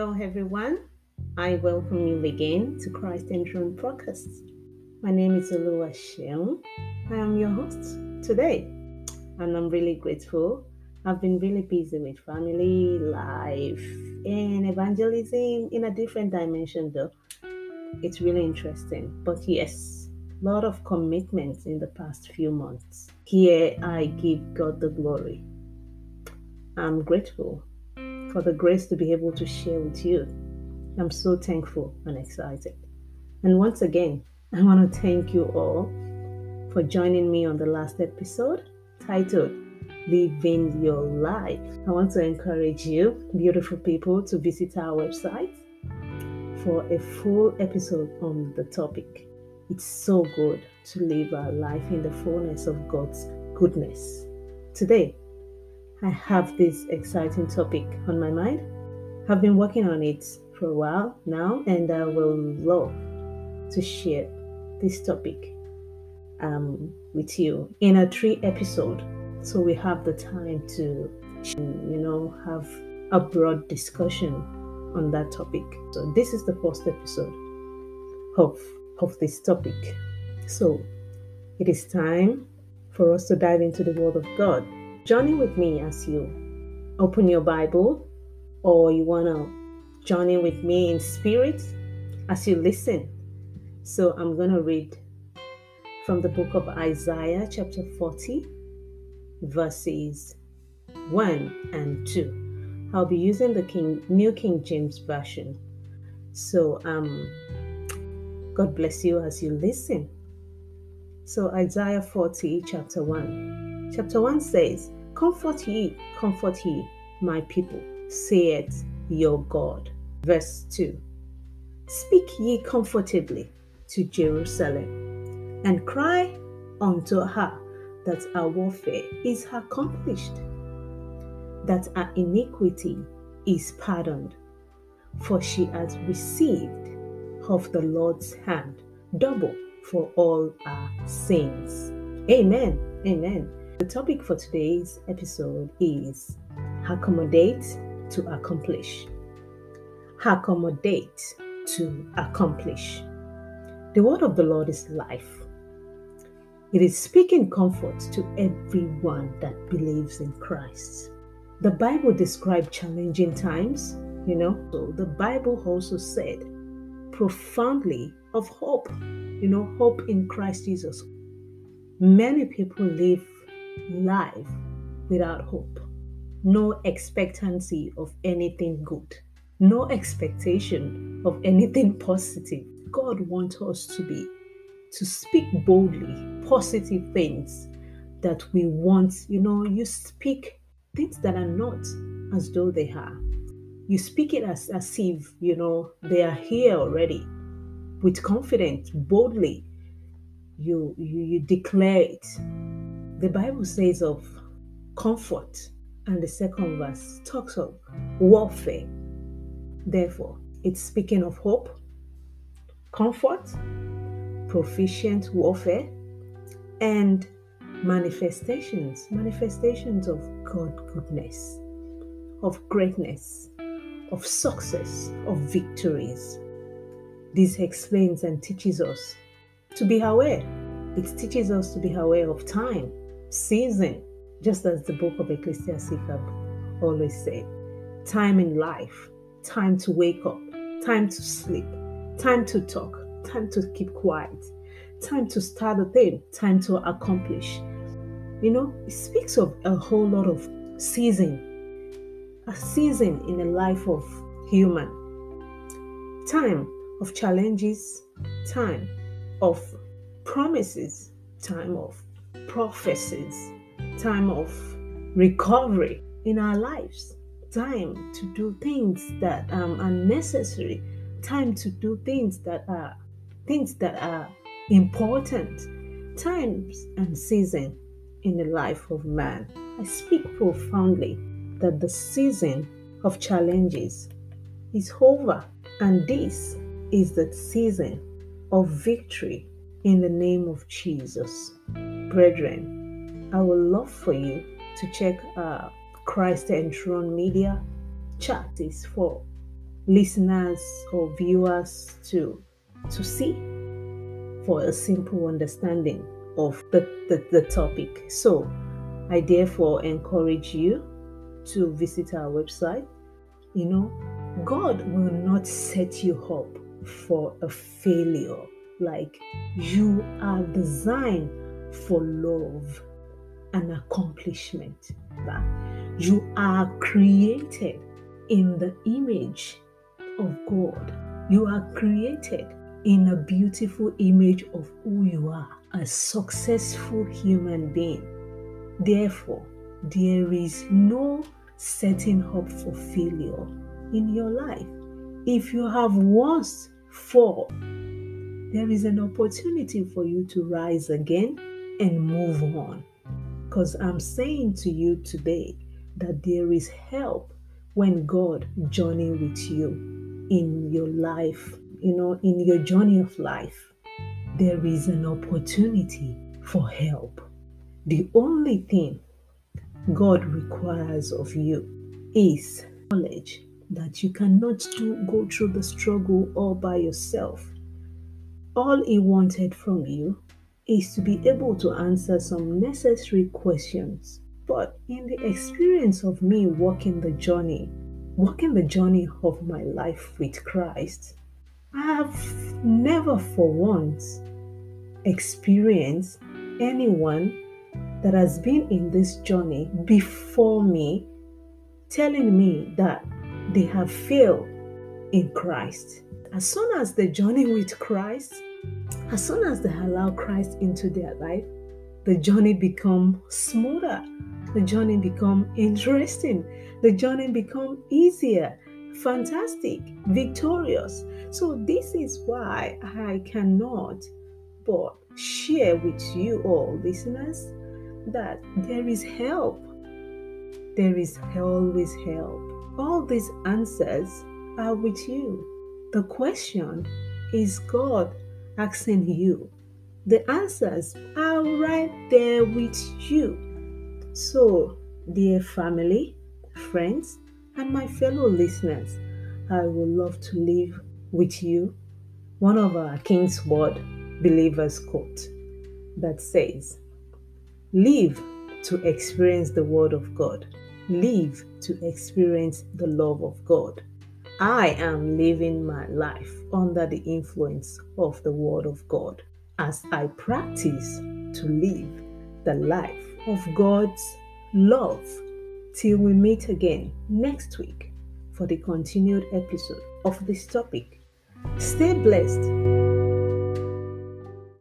Hello, everyone. I welcome you again to Christ Enthroned Podcast. My name is Olua Sheung. I am your host today, and I'm really grateful. I've been really busy with family, life, and evangelism in a different dimension, though. It's really interesting. But yes, a lot of commitments in the past few months. Here, I give God the glory. I'm grateful for the grace to be able to share with you. I'm so thankful and excited. And once again, I want to thank you all for joining me on the last episode titled Living Your Life. I want to encourage you, beautiful people, to visit our website for a full episode on the topic. It's so good to live our life in the fullness of God's goodness. Today, I have this exciting topic on my mind. I've been working on it for a while now, and I will love to share this topic um, with you in a three episode. So we have the time to, you know, have a broad discussion on that topic. So this is the first episode of of this topic. So it is time for us to dive into the Word of God. Journey with me as you open your Bible or you want to journey with me in spirit as you listen. So I'm going to read from the book of Isaiah, chapter 40, verses 1 and 2. I'll be using the King New King James Version. So um God bless you as you listen. So Isaiah 40, chapter 1. Chapter 1 says, Comfort ye, comfort ye, my people, saith your God. Verse 2 Speak ye comfortably to Jerusalem, and cry unto her that our warfare is accomplished, that our iniquity is pardoned, for she has received of the Lord's hand double for all our sins. Amen. Amen. The topic for today's episode is accommodate to accomplish. Accommodate to accomplish. The word of the Lord is life. It is speaking comfort to everyone that believes in Christ. The Bible describes challenging times, you know. So the Bible also said profoundly of hope, you know, hope in Christ Jesus. Many people live life without hope, no expectancy of anything good, no expectation of anything positive. God wants us to be, to speak boldly, positive things that we want. You know, you speak things that are not as though they are. You speak it as, as if, you know, they are here already. With confidence, boldly, you, you, you declare it the Bible says of comfort, and the second verse talks of warfare. Therefore, it's speaking of hope, comfort, proficient warfare, and manifestations manifestations of God goodness, of greatness, of success, of victories. This explains and teaches us to be aware. It teaches us to be aware of time, season, just as the book of Ecclesiastes always said. Time in life, time to wake up, time to sleep, time to talk, time to keep quiet, time to start a thing, time to accomplish. You know, it speaks of a whole lot of season, a season in the life of human. Time of challenges, time of promises, time of prophecies, time of recovery in our lives, time to do things that um, are necessary, time to do things that are things that are important, times and season in the life of man. I speak profoundly that the season of challenges is over, and this is the season of victory in the name of Jesus. Brethren, I would love for you to check uh, Christ Enthroned Media chat is for listeners or viewers to to see for a simple understanding of the, the, the topic. So I therefore encourage you to visit our website. You know, God will not set you up for a failure. Like you are designed for love and accomplishment. That you are created in the image of God. You are created in a beautiful image of who you are, a successful human being. Therefore, there is no setting up for failure in your life. If you have once fall, there is an opportunity for you to rise again and move on. Because I'm saying to you today that there is help when God journey with you in your life, you know, in your journey of life. There is an opportunity for help. The only thing God requires of you is knowledge that you cannot do, go through the struggle all by yourself. All He wanted from you is to be able to answer some necessary questions. But in the experience of me walking the journey, walking the journey of my life with Christ, I have never for once experienced anyone that has been in this journey before me telling me that they have failed in Christ. As soon as the journey with Christ, as soon as they allow Christ into their life, the journey become smoother, the journey become interesting, the journey become easier, fantastic, victorious. So this is why I cannot but share with you all listeners that there is help. There is always help. All these answers are with you. The question is God asking you. The answers are right there with you. So, dear family, friends, and my fellow listeners, I would love to leave with you one of our King's Word believers quote that says, Live to experience the Word of God. Live to experience the love of God. I am living my life under the influence of the Word of God as I practice to live the life of God's love. Till we meet again next week for the continued episode of this topic. Stay blessed.